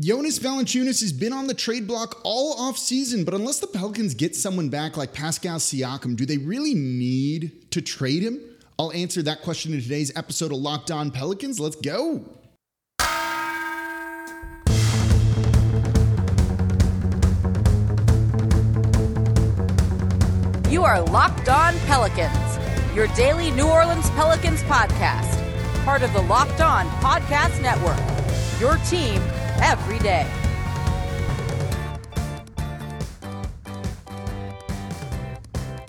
Jonas Valanciunas has been on the trade block all off season, but unless the Pelicans get someone back like Pascal Siakam, do they really need to trade him? I'll answer that question in today's episode of Locked On Pelicans. Let's go. You are Locked On Pelicans, your daily New Orleans Pelicans podcast, part of the Locked On Podcast Network. Your team every day.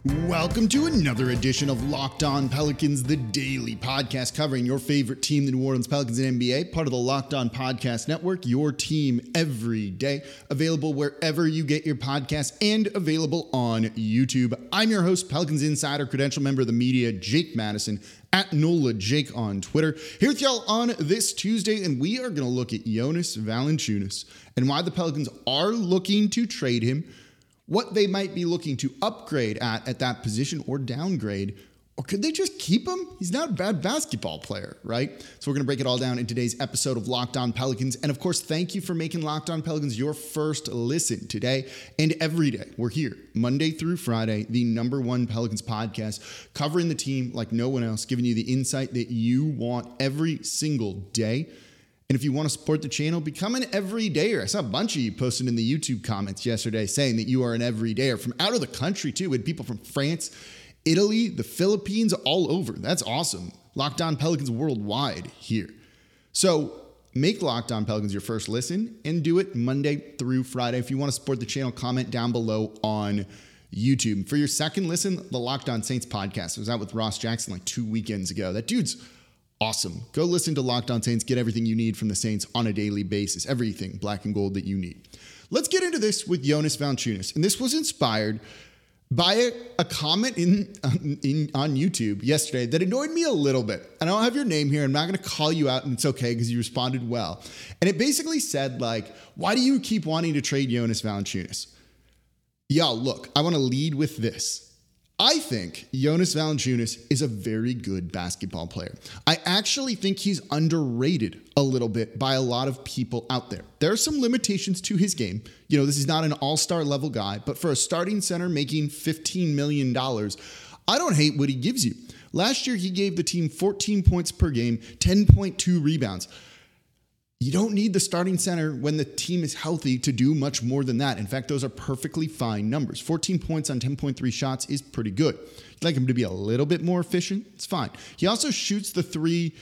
Welcome to another edition of Locked On Pelicans, the daily podcast covering your favorite team, the New Orleans Pelicans and NBA, part of the Locked On Podcast Network, your team every day. Available wherever you get your podcast and available on YouTube. I'm your host, Pelicans Insider, credential member of the media, Jake Madison, at NOLA Jake on Twitter. Here with y'all on this Tuesday, and we are going to look at Jonas Valanciunas and why the Pelicans are looking to trade him what they might be looking to upgrade at at that position or downgrade. Or could they just keep him? He's not a bad basketball player, right? So we're going to break it all down in today's episode of Locked On Pelicans. And of course, thank you for making Locked On Pelicans your first listen today and every day. We're here Monday through Friday, the number one Pelicans podcast, covering the team like no one else, giving you the insight that you want every single day. And if you want to support the channel, become an everydayer. I saw a bunch of you posting in the YouTube comments yesterday saying that you are an everydayer from out of the country too. We had people from France, Italy, the Philippines, all over. That's awesome. Locked On Pelicans worldwide here. So make Locked On Pelicans your first listen and do it Monday through Friday. If you want to support the channel, comment down below on YouTube. For your second listen, the Locked On Saints podcast. I was out with Ross Jackson like two weekends ago. That dude's awesome. Go listen to Locked On Saints, get everything you need from the Saints on a daily basis, everything black and gold that you need. Let's get into this with Jonas Valanciunas. And this was inspired by a, a comment in, in on YouTube yesterday that annoyed me a little bit. And I don't have your name here. I'm not going to call you out, and it's okay because you responded well. And it basically said like, "Why do you keep wanting to trade Jonas Valanciunas?" Y'all, look, I want to lead with this. I think Jonas Valanciunas is a very good basketball player. I actually think he's underrated a little bit by a lot of people out there. There are some limitations to his game. You know, this is not an all-star level guy, but for a starting center making $15 million, I don't hate what he gives you. Last year, he gave the team 14 points per game, 10.2 rebounds. You don't need the starting center when the team is healthy to do much more than that. In fact, those are perfectly fine numbers. 14 points on 10.3 shots is pretty good. You'd like him to be a little bit more efficient, it's fine. He also shoots the three.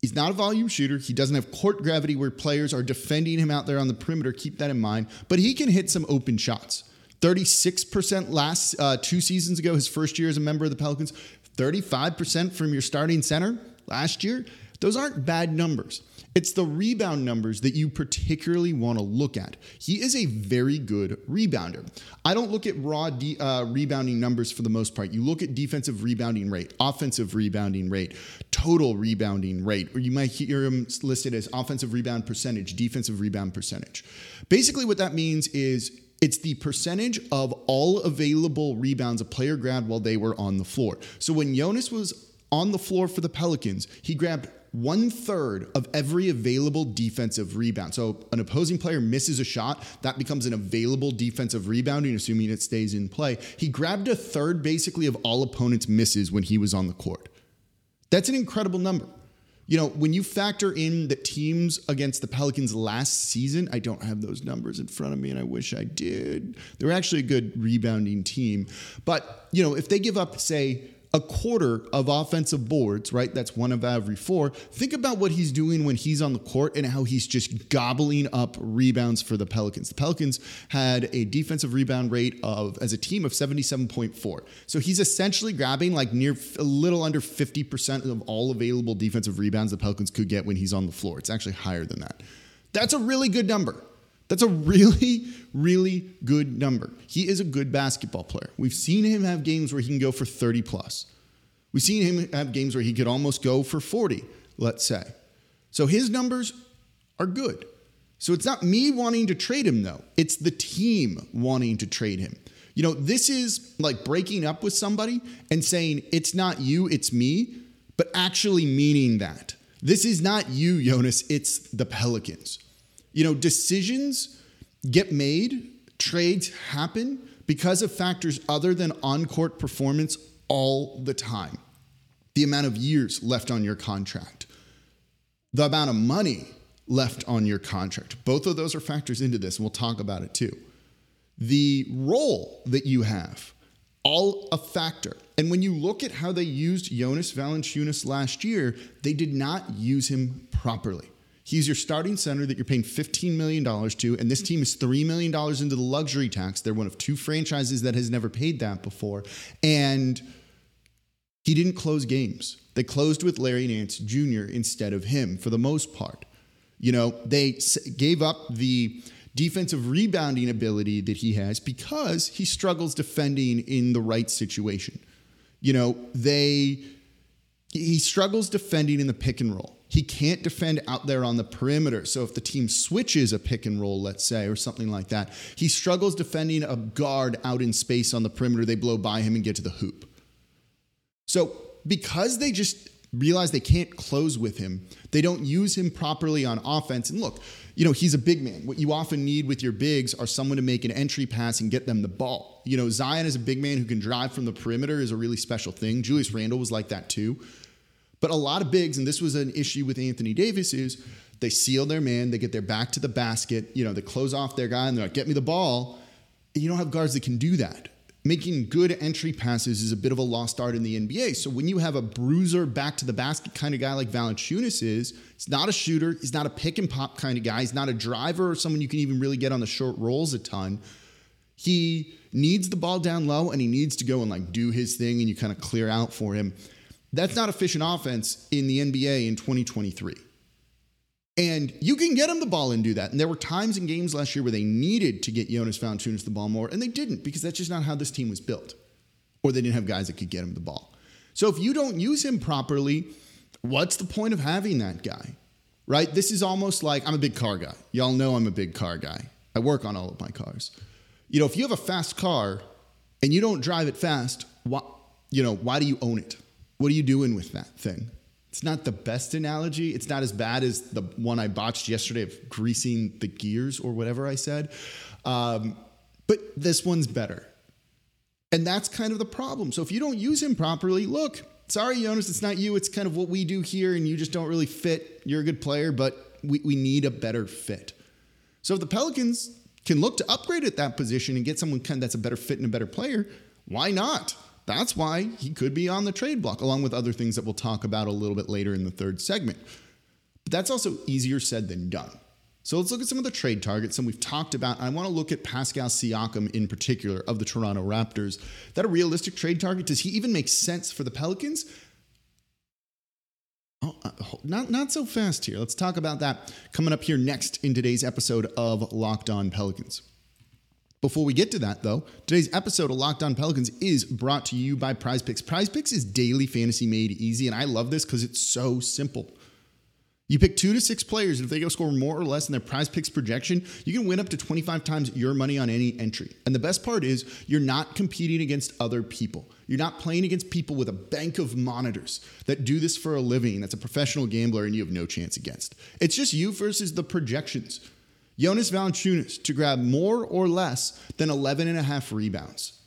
He's not a volume shooter. He doesn't have court gravity where players are defending him out there on the perimeter. Keep that in mind. But he can hit some open shots. 36% last uh, two seasons ago, his first year as a member of the Pelicans. 35% from your starting center last year. Those aren't bad numbers. It's the rebound numbers that you particularly want to look at. He is a very good rebounder. I don't look at raw de- uh, rebounding numbers for the most part. You look at defensive rebounding rate, offensive rebounding rate, total rebounding rate, or you might hear him listed as offensive rebound percentage, defensive rebound percentage. Basically, what that means is it's the percentage of all available rebounds a player grabbed while they were on the floor. So when Jonas was on the floor for the Pelicans, he grabbed one third of every available defensive rebound. So an opposing player misses a shot, that becomes an available defensive rebounding, assuming it stays in play. He grabbed a third basically of all opponents' misses when he was on the court. That's an incredible number. You know, when you factor in the teams against the Pelicans last season, I don't have those numbers in front of me and I wish I did. They were actually a good rebounding team. But, you know, if they give up, say, a quarter of offensive boards, right? That's one of every four. Think about what he's doing when he's on the court and how he's just gobbling up rebounds for the Pelicans. The Pelicans had a defensive rebound rate of, as a team, of 77.4. So he's essentially grabbing like near a little under 50% of all available defensive rebounds the Pelicans could get when he's on the floor. It's actually higher than that. That's a really good number. That's a really, really good number. He is a good basketball player. We've seen him have games where he can go for 30 plus. We've seen him have games where he could almost go for 40, let's say. So his numbers are good. So it's not me wanting to trade him, though. It's the team wanting to trade him. You know, this is like breaking up with somebody and saying, it's not you, it's me, but actually meaning that. This is not you, Jonas, it's the Pelicans. You know, decisions get made, trades happen because of factors other than on court performance all the time. The amount of years left on your contract, the amount of money left on your contract. Both of those are factors into this, and we'll talk about it too. The role that you have, all a factor. And when you look at how they used Jonas Valanciunas last year, they did not use him properly. He's your starting center that you're paying $15 million to, and this team is $3 million into the luxury tax. They're one of two franchises that has never paid that before. And he didn't close games. They closed with Larry Nance Jr. instead of him for the most part. You know, they gave up the defensive rebounding ability that he has because he struggles defending in the right situation. You know, they he struggles defending in the pick and roll. He can't defend out there on the perimeter. So if the team switches a pick and roll, let's say, or something like that, he struggles defending a guard out in space on the perimeter. They blow by him and get to the hoop. So because they just realize they can't close with him. They don't use him properly on offense. And look, you know, he's a big man. What you often need with your bigs are someone to make an entry pass and get them the ball. You know, Zion is a big man who can drive from the perimeter is a really special thing. Julius Randle was like that too. But a lot of bigs, and this was an issue with Anthony Davis, is they seal their man, they get their back to the basket, you know, they close off their guy and they're like, get me the ball. And you don't have guards that can do that making good entry passes is a bit of a lost art in the NBA. So when you have a bruiser back to the basket kind of guy like Valanciunas is, he's not a shooter, he's not a pick and pop kind of guy, he's not a driver or someone you can even really get on the short rolls a ton. He needs the ball down low and he needs to go and like do his thing and you kind of clear out for him. That's not efficient offense in the NBA in 2023. And you can get him the ball and do that. And there were times in games last year where they needed to get Jonas Valanciunas the ball more, and they didn't because that's just not how this team was built. Or they didn't have guys that could get him the ball. So if you don't use him properly, what's the point of having that guy? Right? This is almost like I'm a big car guy. Y'all know I'm a big car guy. I work on all of my cars. You know, if you have a fast car and you don't drive it fast, why, you know, why do you own it? What are you doing with that thing? It's not the best analogy. It's not as bad as the one I botched yesterday of greasing the gears or whatever I said. Um, but this one's better. And that's kind of the problem. So if you don't use him properly, look, sorry, Jonas, it's not you. It's kind of what we do here, and you just don't really fit. You're a good player, but we, we need a better fit. So if the Pelicans can look to upgrade at that position and get someone kind of that's a better fit and a better player, why not? That's why he could be on the trade block, along with other things that we'll talk about a little bit later in the third segment. But that's also easier said than done. So let's look at some of the trade targets, some we've talked about. I want to look at Pascal Siakam in particular of the Toronto Raptors. Is that a realistic trade target? Does he even make sense for the Pelicans? Oh, uh, not not so fast here. Let's talk about that coming up here next in today's episode of Locked On Pelicans. Before we get to that, though, today's episode of Locked On Pelicans is brought to you by Prize Picks. Prize Picks is daily fantasy made easy, and I love this because it's so simple. You pick two to six players, and if they go score more or less in their prize picks projection, you can win up to 25 times your money on any entry. And the best part is, you're not competing against other people. You're not playing against people with a bank of monitors that do this for a living, that's a professional gambler, and you have no chance against. It's just you versus the projections. Jonas Valanciunas to grab more or less than 11 and a half rebounds.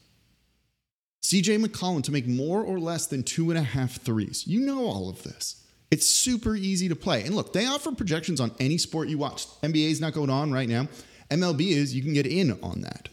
CJ McCollum to make more or less than two and a half threes. You know all of this. It's super easy to play. And look, they offer projections on any sport you watch. NBA is not going on right now. MLB is, you can get in on that.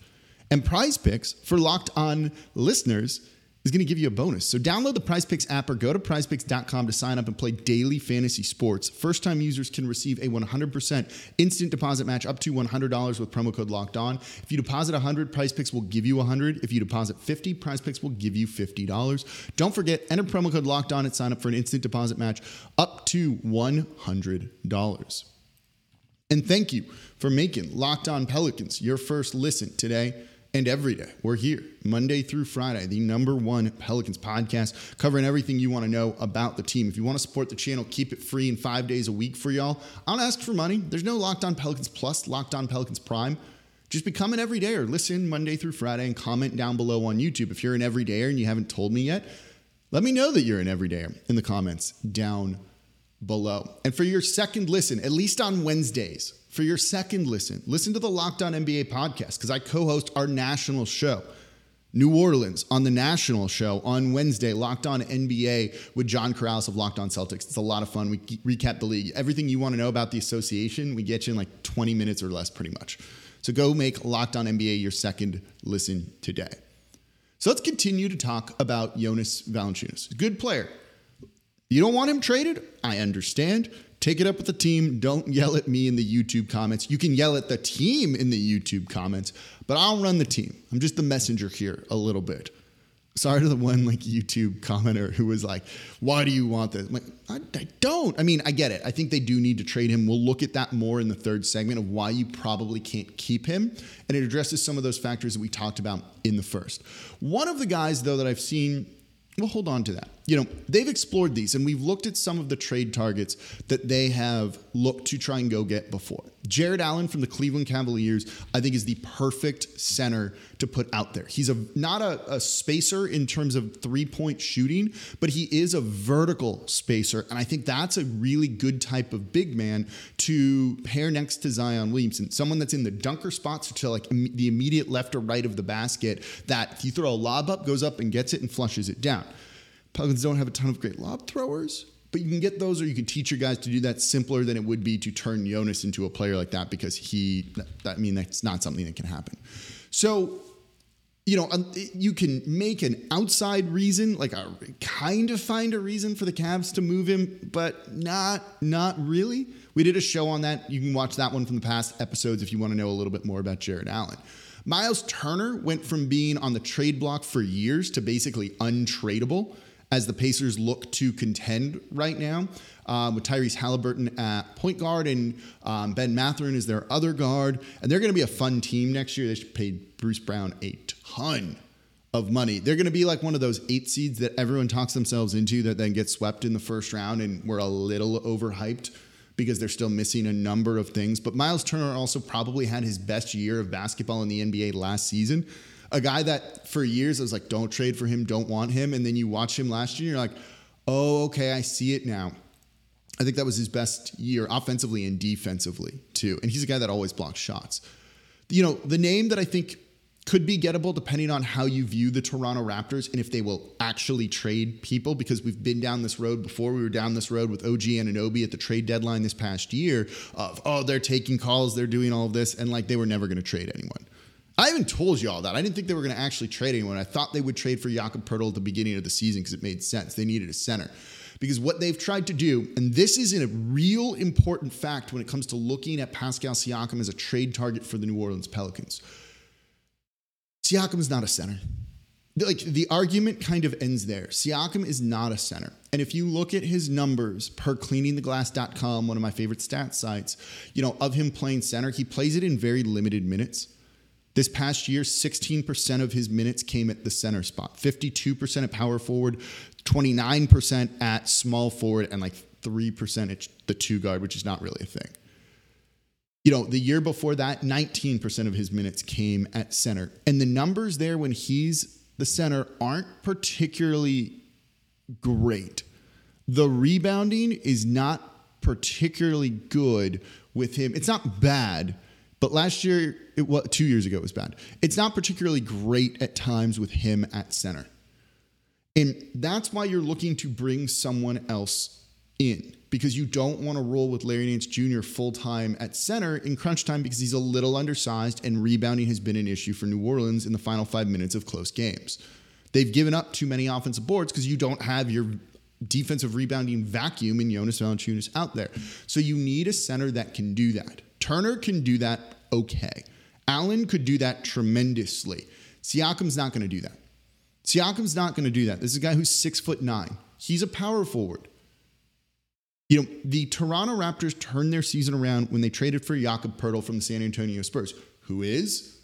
And prize picks for locked on listeners is going to give you a bonus. So download the Prize Picks app or go to prizepicks.com to sign up and play daily fantasy sports. First time users can receive a 100% instant deposit match up to $100 with promo code locked on. If you deposit 100, Prize Picks will give you 100. If you deposit 50, Prize Picks will give you $50. Don't forget, enter promo code locked on and sign up for an instant deposit match up to $100. And thank you for making Locked On Pelicans your first listen today and every day. We're here Monday through Friday, the number one Pelicans podcast, covering everything you want to know about the team. If you want to support the channel, keep it free and five days a week for y'all. I don't ask for money. There's no Locked On Pelicans Plus, Locked On Pelicans Prime. Just become an everydayer. Listen Monday through Friday and comment down below on YouTube. If you're an everydayer and you haven't told me yet, let me know that you're an everydayer in the comments down below. And for your second listen, at least on Wednesdays, for your second listen, listen to the Locked On NBA podcast because I co host our national show. New Orleans on the national show on Wednesday, Locked On NBA with John Karalis of Locked On Celtics. It's a lot of fun. We recap the league. Everything you want to know about the association, we get you in like 20 minutes or less, pretty much. So go make Locked On NBA your second listen today. So let's continue to talk about Jonas Valanciunas. Good player. You don't want him traded? I understand. Take it up with the team. Don't yell at me in the YouTube comments. You can yell at the team in the YouTube comments, but I'll run the team. I'm just the messenger here a little bit. Sorry to the one like YouTube commenter who was like, "Why do you want this?" I'm like, I, I don't. I mean, I get it. I think they do need to trade him. We'll look at that more in the third segment of why you probably can't keep him, and it addresses some of those factors that we talked about in the first. One of the guys though that I've seen We'll hold on to that. You know, they've explored these and we've looked at some of the trade targets that they have looked to try and go get before. Jarrett Allen from the Cleveland Cavaliers, I think, is the perfect center to put out there. He's a not a, a spacer in terms of three point shooting, but he is a vertical spacer. And I think that's a really good type of big man to pair next to Zion Williamson, someone that's in the dunker spots to like the immediate left or right of the basket that if you throw a lob up, goes up and gets it and flushes it down. Pelicans don't have a ton of great lob throwers, but you can get those, or you can teach your guys to do that simpler than it would be to turn Jonas into a player like that because he, I mean, that's not something that can happen. So, you know, um, you can make an outside reason, like a kind of find a reason for the Cavs to move him, but not, not really. We did a show on that. You can watch that one from the past episodes if you want to know a little bit more about Jarrett Allen. Miles Turner went from being on the trade block for years to basically untradeable as the Pacers look to contend right now. Um, with Tyrese Halliburton at point guard and um, Ben Mathurin is their other guard. And they're going to be a fun team next year. They paid Bruce Brown a ton of money. They're going to be like one of those eight seeds that everyone talks themselves into that then gets swept in the first round and we're a little overhyped because they're still missing a number of things. But Miles Turner also probably had his best year of basketball in the NBA last season a guy that for years I was like, don't trade for him, don't want him. And then you watch him last year, you're like, oh, okay, I see it now. I think that was his best year offensively and defensively, too. And he's a guy that always blocks shots. You know, the name that I think could be gettable depending on how you view the Toronto Raptors and if they will actually trade people because we've been down this road before. We were down this road with OG Anunoby at the trade deadline this past year of, oh, they're taking calls, they're doing all of this, and like they were never going to trade anyone. I even told you all that. I didn't think they were going to actually trade anyone. I thought they would trade for Jakob Poeltl at the beginning of the season because it made sense. They needed a center. Because what they've tried to do, and this is a real important fact when it comes to looking at Pascal Siakam as a trade target for the New Orleans Pelicans. Siakam is not a center. Like the argument kind of ends there. Siakam is not a center. And if you look at his numbers per cleaningtheglass.com, one of my favorite stats sites, you know, of him playing center, he plays it in very limited minutes. This past year, 16% of his minutes came at the center spot, 52% at power forward, 29% at small forward, and like 3% at the two guard, which is not really a thing. You know, the year before that, 19% of his minutes came at center. And the numbers there when he's the center aren't particularly great. The rebounding is not particularly good with him. It's not bad but last year, it was two years ago, it was bad. It's not particularly great at times with him at center. And that's why you're looking to bring someone else in because you don't want to roll with Larry Nance Jr. full time at center in crunch time because he's a little undersized and rebounding has been an issue for New Orleans in the final five minutes of close games. They've given up too many offensive boards because you don't have your defensive rebounding vacuum in Jonas Valanciunas out there. So you need a center that can do that. Turner can do that okay. Allen could do that tremendously. Siakam's not going to do that. Siakam's not going to do that. This is a guy who's six foot nine. He's a power forward. You know, the Toronto Raptors turned their season around when they traded for Jakob Poeltl from the San Antonio Spurs, who is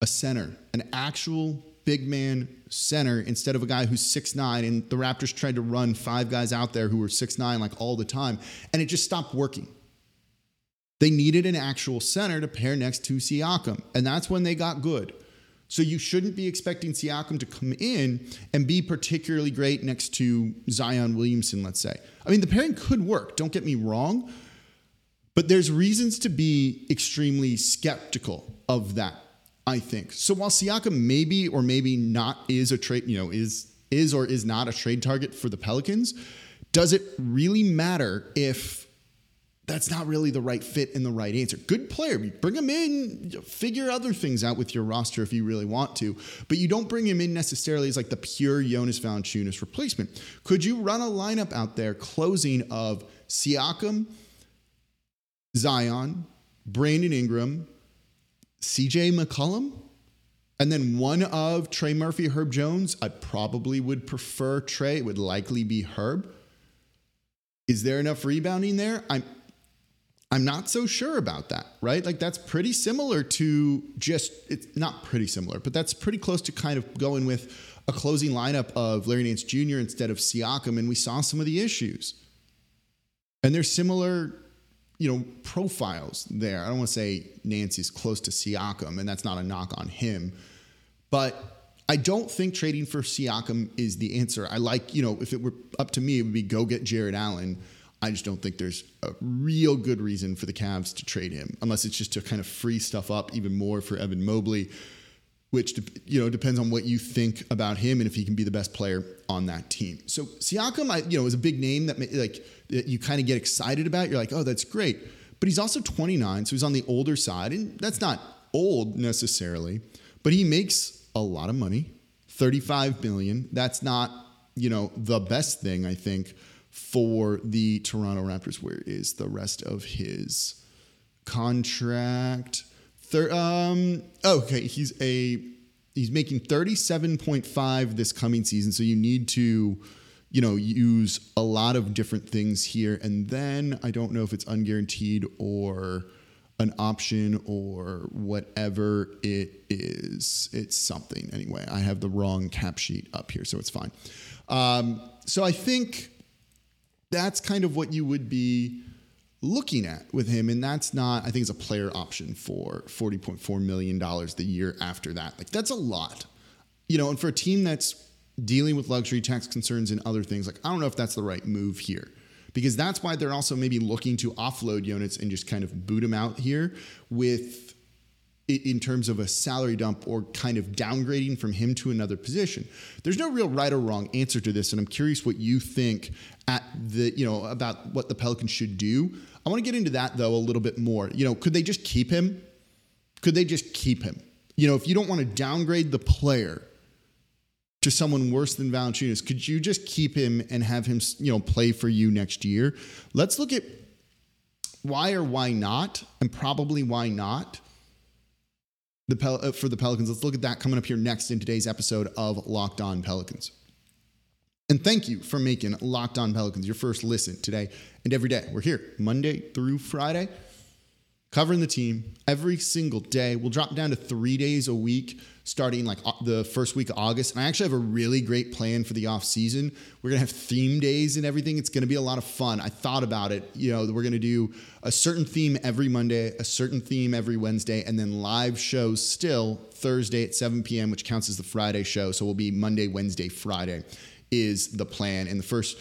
a center, an actual big man center instead of a guy who's six nine. And the Raptors tried to run five guys out there who were six nine like all the time, and it just stopped working. They needed an actual center to pair next to Siakam, and that's when they got good. So you shouldn't be expecting Siakam to come in and be particularly great next to Zion Williamson, let's say. I mean, the pairing could work, don't get me wrong, But there's reasons to be extremely skeptical of that, I think. So while Siakam maybe or maybe not is a trade, you know, is is or is not a trade target for the Pelicans, does it really matter if that's not really the right fit and the right answer? Good player, bring him in, figure other things out with your roster if you really want to, but you don't bring him in necessarily as like the pure Jonas Valanciunas replacement. Could you run a lineup out there closing of Siakam, Zion, Brandon Ingram, CJ McCollum? And then one of Trey Murphy, Herb Jones. I probably would prefer Trey. It would likely be Herb. Is there enough rebounding there? I'm I'm not so sure about that, right? Like that's pretty similar to just it's not pretty similar, but that's pretty close to kind of going with a closing lineup of Larry Nance Jr. instead of Siakam, and we saw some of the issues. And they're similar, you know, profiles there. I don't want to say Nancy's close to Siakam, and that's not a knock on him, but I don't think trading for Siakam is the answer. I like, you know, if it were up to me, it would be go get Jarrett Allen I just don't think there's a real good reason for the Cavs to trade him, unless it's just to kind of free stuff up even more for Evan Mobley, which you know depends on what you think about him and if he can be the best player on that team. So Siakam, I, you know, is a big name that like that you kind of get excited about. You're like, oh, that's great, but he's also 29, so he's on the older side, and that's not old necessarily, but he makes a lot of money, 35 billion. That's not you know the best thing I think for the Toronto Raptors. Where is the rest of his contract? Thir- um, oh, okay, he's a he's making 37.5 this coming season, so you need to you know use a lot of different things here and then I don't know if it's unguaranteed or an option or whatever it is. It's something anyway. I have the wrong cap sheet up here, so it's fine. Um, so I think that's kind of what you would be looking at with him. And that's not, I think, it's a player option for $40.4 million the year after that. Like, that's a lot. You know, and for a team that's dealing with luxury tax concerns and other things, like, I don't know if that's the right move here. Because that's why they're also maybe looking to offload units and just kind of boot them out here with in terms of a salary dump or kind of downgrading from him to another position. There's no real right or wrong answer to this, and I'm curious what you think at the you know about what the Pelicans should do. I want to get into that though a little bit more. You know, could they just keep him? Could they just keep him? You know, if you don't want to downgrade the player to someone worse than Valanciunas, could you just keep him and have him you know play for you next year? Let's look at why or why not, and probably why not the Pel- uh, for the Pelicans. Let's look at that coming up here next in today's episode of Locked On Pelicans. And thank you for making Locked On Pelicans your first listen today and every day. We're here Monday through Friday, covering the team every single day. We'll drop down to three days a week starting like the first week of August. And I actually have a really great plan for the off season. We're gonna have theme days and everything. It's gonna be a lot of fun. I thought about it. You know, we're gonna do a certain theme every Monday, a certain theme every Wednesday, and then live shows still Thursday at 7 p.m., which counts as the Friday show. So we'll be Monday, Wednesday, Friday is the plan. And the first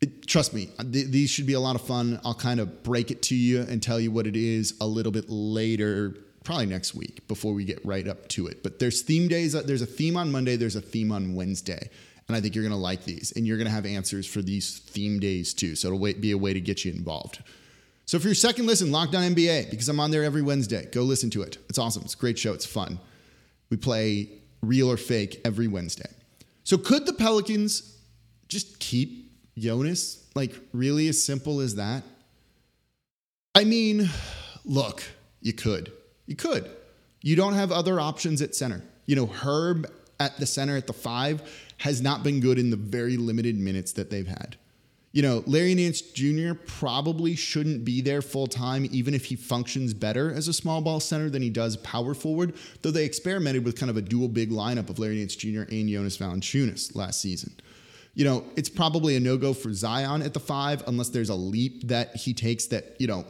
it, trust me, uh, th- these should be a lot of fun. I'll kind of break it to you and tell you what it is a little bit later probably next week before we get right up to it. But there's theme days. Uh, there's a theme on Monday. There's a theme on Wednesday. And I think you're going to like these. And you're going to have answers for these theme days too. So it'll be a way to get you involved. So for your second listen, Locked On NBA, because I'm on there every Wednesday, go listen to it. It's awesome. It's a great show. It's fun. We play real or fake every Wednesday. So could the Pelicans just keep Jonas? Like, really as simple as that? I mean, look, you could. You could. You don't have other options at center. You know, Herb at the center at the five has not been good in the very limited minutes that they've had. You know, Larry Nance Jr. probably shouldn't be there full time, even if he functions better as a small ball center than he does power forward, though they experimented with kind of a dual big lineup of Larry Nance Jr. and Jonas Valanciunas last season. You know, it's probably a no go for Zion at the five, unless there's a leap that he takes that, you know,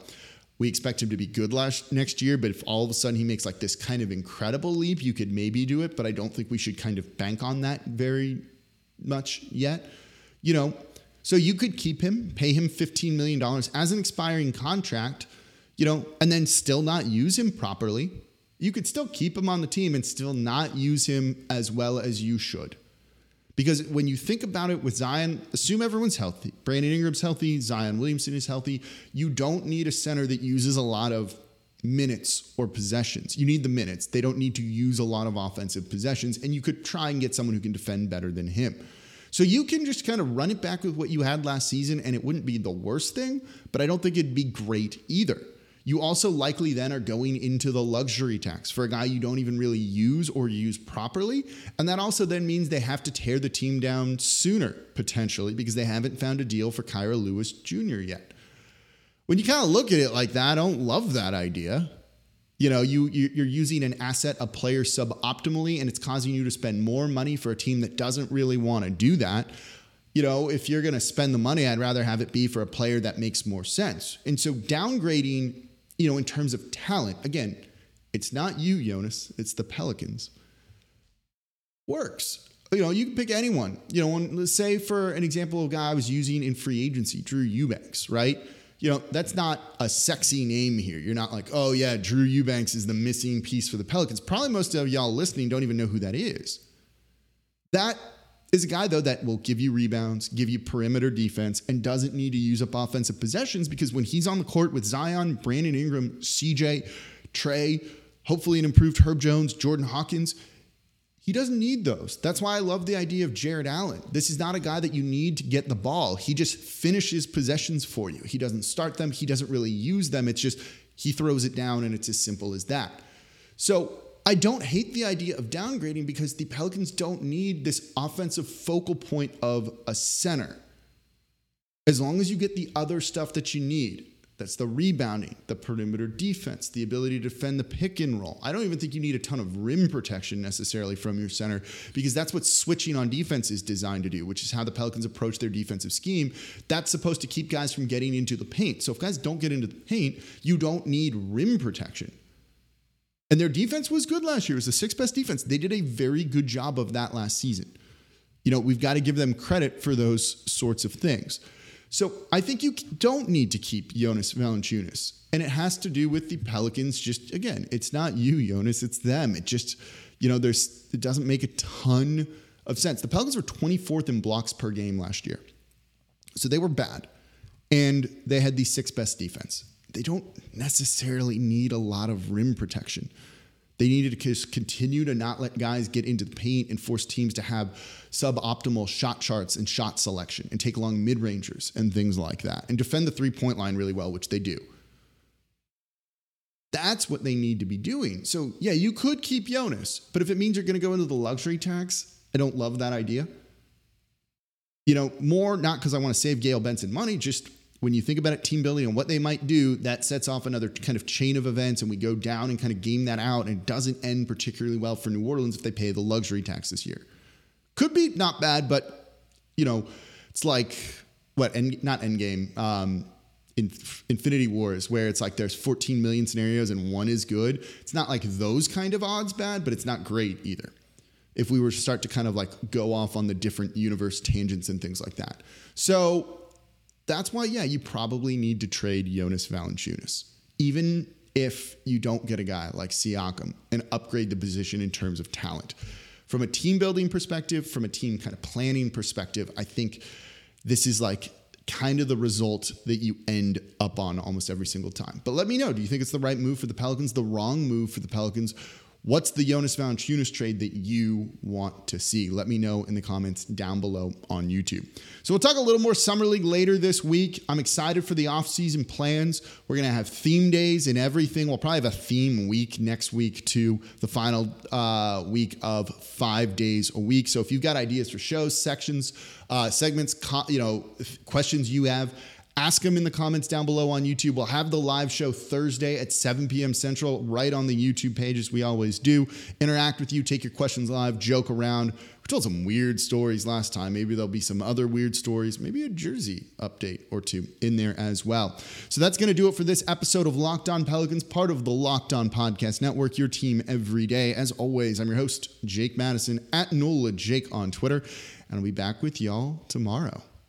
we expect him to be good last next year, but if all of a sudden he makes like this kind of incredible leap, you could maybe do it. But I don't think we should kind of bank on that very much yet. You know, So you could keep him, pay him $15 million as an expiring contract, you know, and then still not use him properly. You could still keep him on the team and still not use him as well as you should. Because when you think about it with Zion, assume everyone's healthy. Brandon Ingram's healthy, Zion Williamson is healthy. You don't need a center that uses a lot of minutes or possessions. You need the minutes. They don't need to use a lot of offensive possessions, and you could try and get someone who can defend better than him. So you can just kind of run it back with what you had last season, and it wouldn't be the worst thing, but I don't think it'd be great either. You also likely then are going into the luxury tax for a guy you don't even really use or use properly. And that also then means they have to tear the team down sooner, potentially, because they haven't found a deal for Kira Lewis Jr. yet. When you kind of look at it like that, I don't love that idea. You know, you you're using an asset, a player suboptimally, and it's causing you to spend more money for a team that doesn't really want to do that you know, if you're going to spend the money, I'd rather have it be for a player that makes more sense. And so downgrading you know, in terms of talent, again, it's not you, Jonas, it's the Pelicans. Works. You know, you can pick anyone. You know, let's say for an example of a guy I was using in free agency, Drew Eubanks, right? You know, that's not a sexy name here. You're not like, oh yeah, Drew Eubanks is the missing piece for the Pelicans. Probably most of y'all listening don't even know who that is. That is a guy though that will give you rebounds, give you perimeter defense, and doesn't need to use up offensive possessions because when he's on the court with Zion, Brandon Ingram, CJ, Trey, hopefully an improved Herb Jones, Jordan Hawkins, he doesn't need those. That's why I love the idea of Jarrett Allen. This is not a guy that you need to get the ball. He just finishes possessions for you. He doesn't start them, he doesn't really use them. It's just he throws it down and it's as simple as that. So I don't hate the idea of downgrading because the Pelicans don't need this offensive focal point of a center. As long as you get the other stuff that you need, that's the rebounding, the perimeter defense, the ability to defend the pick and roll. I don't even think you need a ton of rim protection necessarily from your center because that's what switching on defense is designed to do, which is how the Pelicans approach their defensive scheme. That's supposed to keep guys from getting into the paint. So if guys don't get into the paint, you don't need rim protection. And their defense was good last year. It was the sixth best defense. They did a very good job of that last season. You know, we've got to give them credit for those sorts of things. So I think you don't need to keep Jonas Valanciunas. And it has to do with the Pelicans. Just again, it's not you, Jonas, it's them. It just, you know, there's it doesn't make a ton of sense. The Pelicans were 24th in blocks per game last year. So they were bad. And they had the sixth best defense they don't necessarily need a lot of rim protection. They needed to just continue to not let guys get into the paint and force teams to have suboptimal shot charts and shot selection and take long mid rangers and things like that and defend the three point line really well, which they do. That's what they need to be doing. So, yeah, you could keep Jonas, but if it means you're going to go into the luxury tax, I don't love that idea. You know, more not because I want to save Gayle Benson money, just when you think about it, team building and what they might do, that sets off another kind of chain of events, and we go down and kind of game that out, and it doesn't end particularly well for New Orleans if they pay the luxury tax this year. Could be not bad, but you know, it's like what? End, not Endgame. Um, in Infinity Wars, where it's like there's 14 million scenarios and one is good. It's not like those kind of odds bad, but it's not great either. If we were to start to kind of like go off on the different universe tangents and things like that. So that's why, yeah, you probably need to trade Jonas Valanciunas, even if you don't get a guy like Siakam and upgrade the position in terms of talent. From a team building perspective, from a team kind of planning perspective, I think this is like kind of the result that you end up on almost every single time. But let me know do you think it's the right move for the Pelicans, the wrong move for the Pelicans? What's the Jonas Valanciunas trade that you want to see? Let me know in the comments down below on YouTube. So we'll talk a little more Summer League later this week. I'm excited for the off-season plans. We're going to have theme days and everything. We'll probably have a theme week next week to the final uh, week of five days a week. So if you've got ideas for shows, sections, uh, segments, co- you know, questions you have, Ask them in the comments down below on YouTube. We'll have the live show Thursday at 7 p.m. Central right on the YouTube page as we always do. Interact with you, take your questions live, joke around. We told some weird stories last time. Maybe there'll be some other weird stories, maybe a jersey update or two in there as well. So that's going to do it for this episode of Locked On Pelicans, part of the Locked On Podcast Network, your team every day. As always, I'm your host, Jake Madison at NOLA Jake on Twitter, and I'll be back with y'all tomorrow.